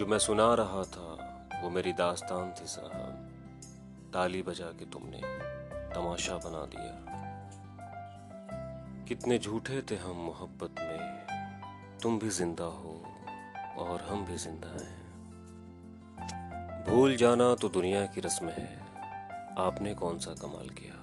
जो मैं सुना रहा था, वो मेरी दास्तान थी, साहब। ताली बजा के तुमने तमाशा बना दिया। कितने झूठे थे हम मोहब्बत में। तुम भी ज़िंदा हो और हम भी ज़िंदा हैं। भूल जाना तो दुनिया की रस्म है। आपने कौन सा कमाल किया?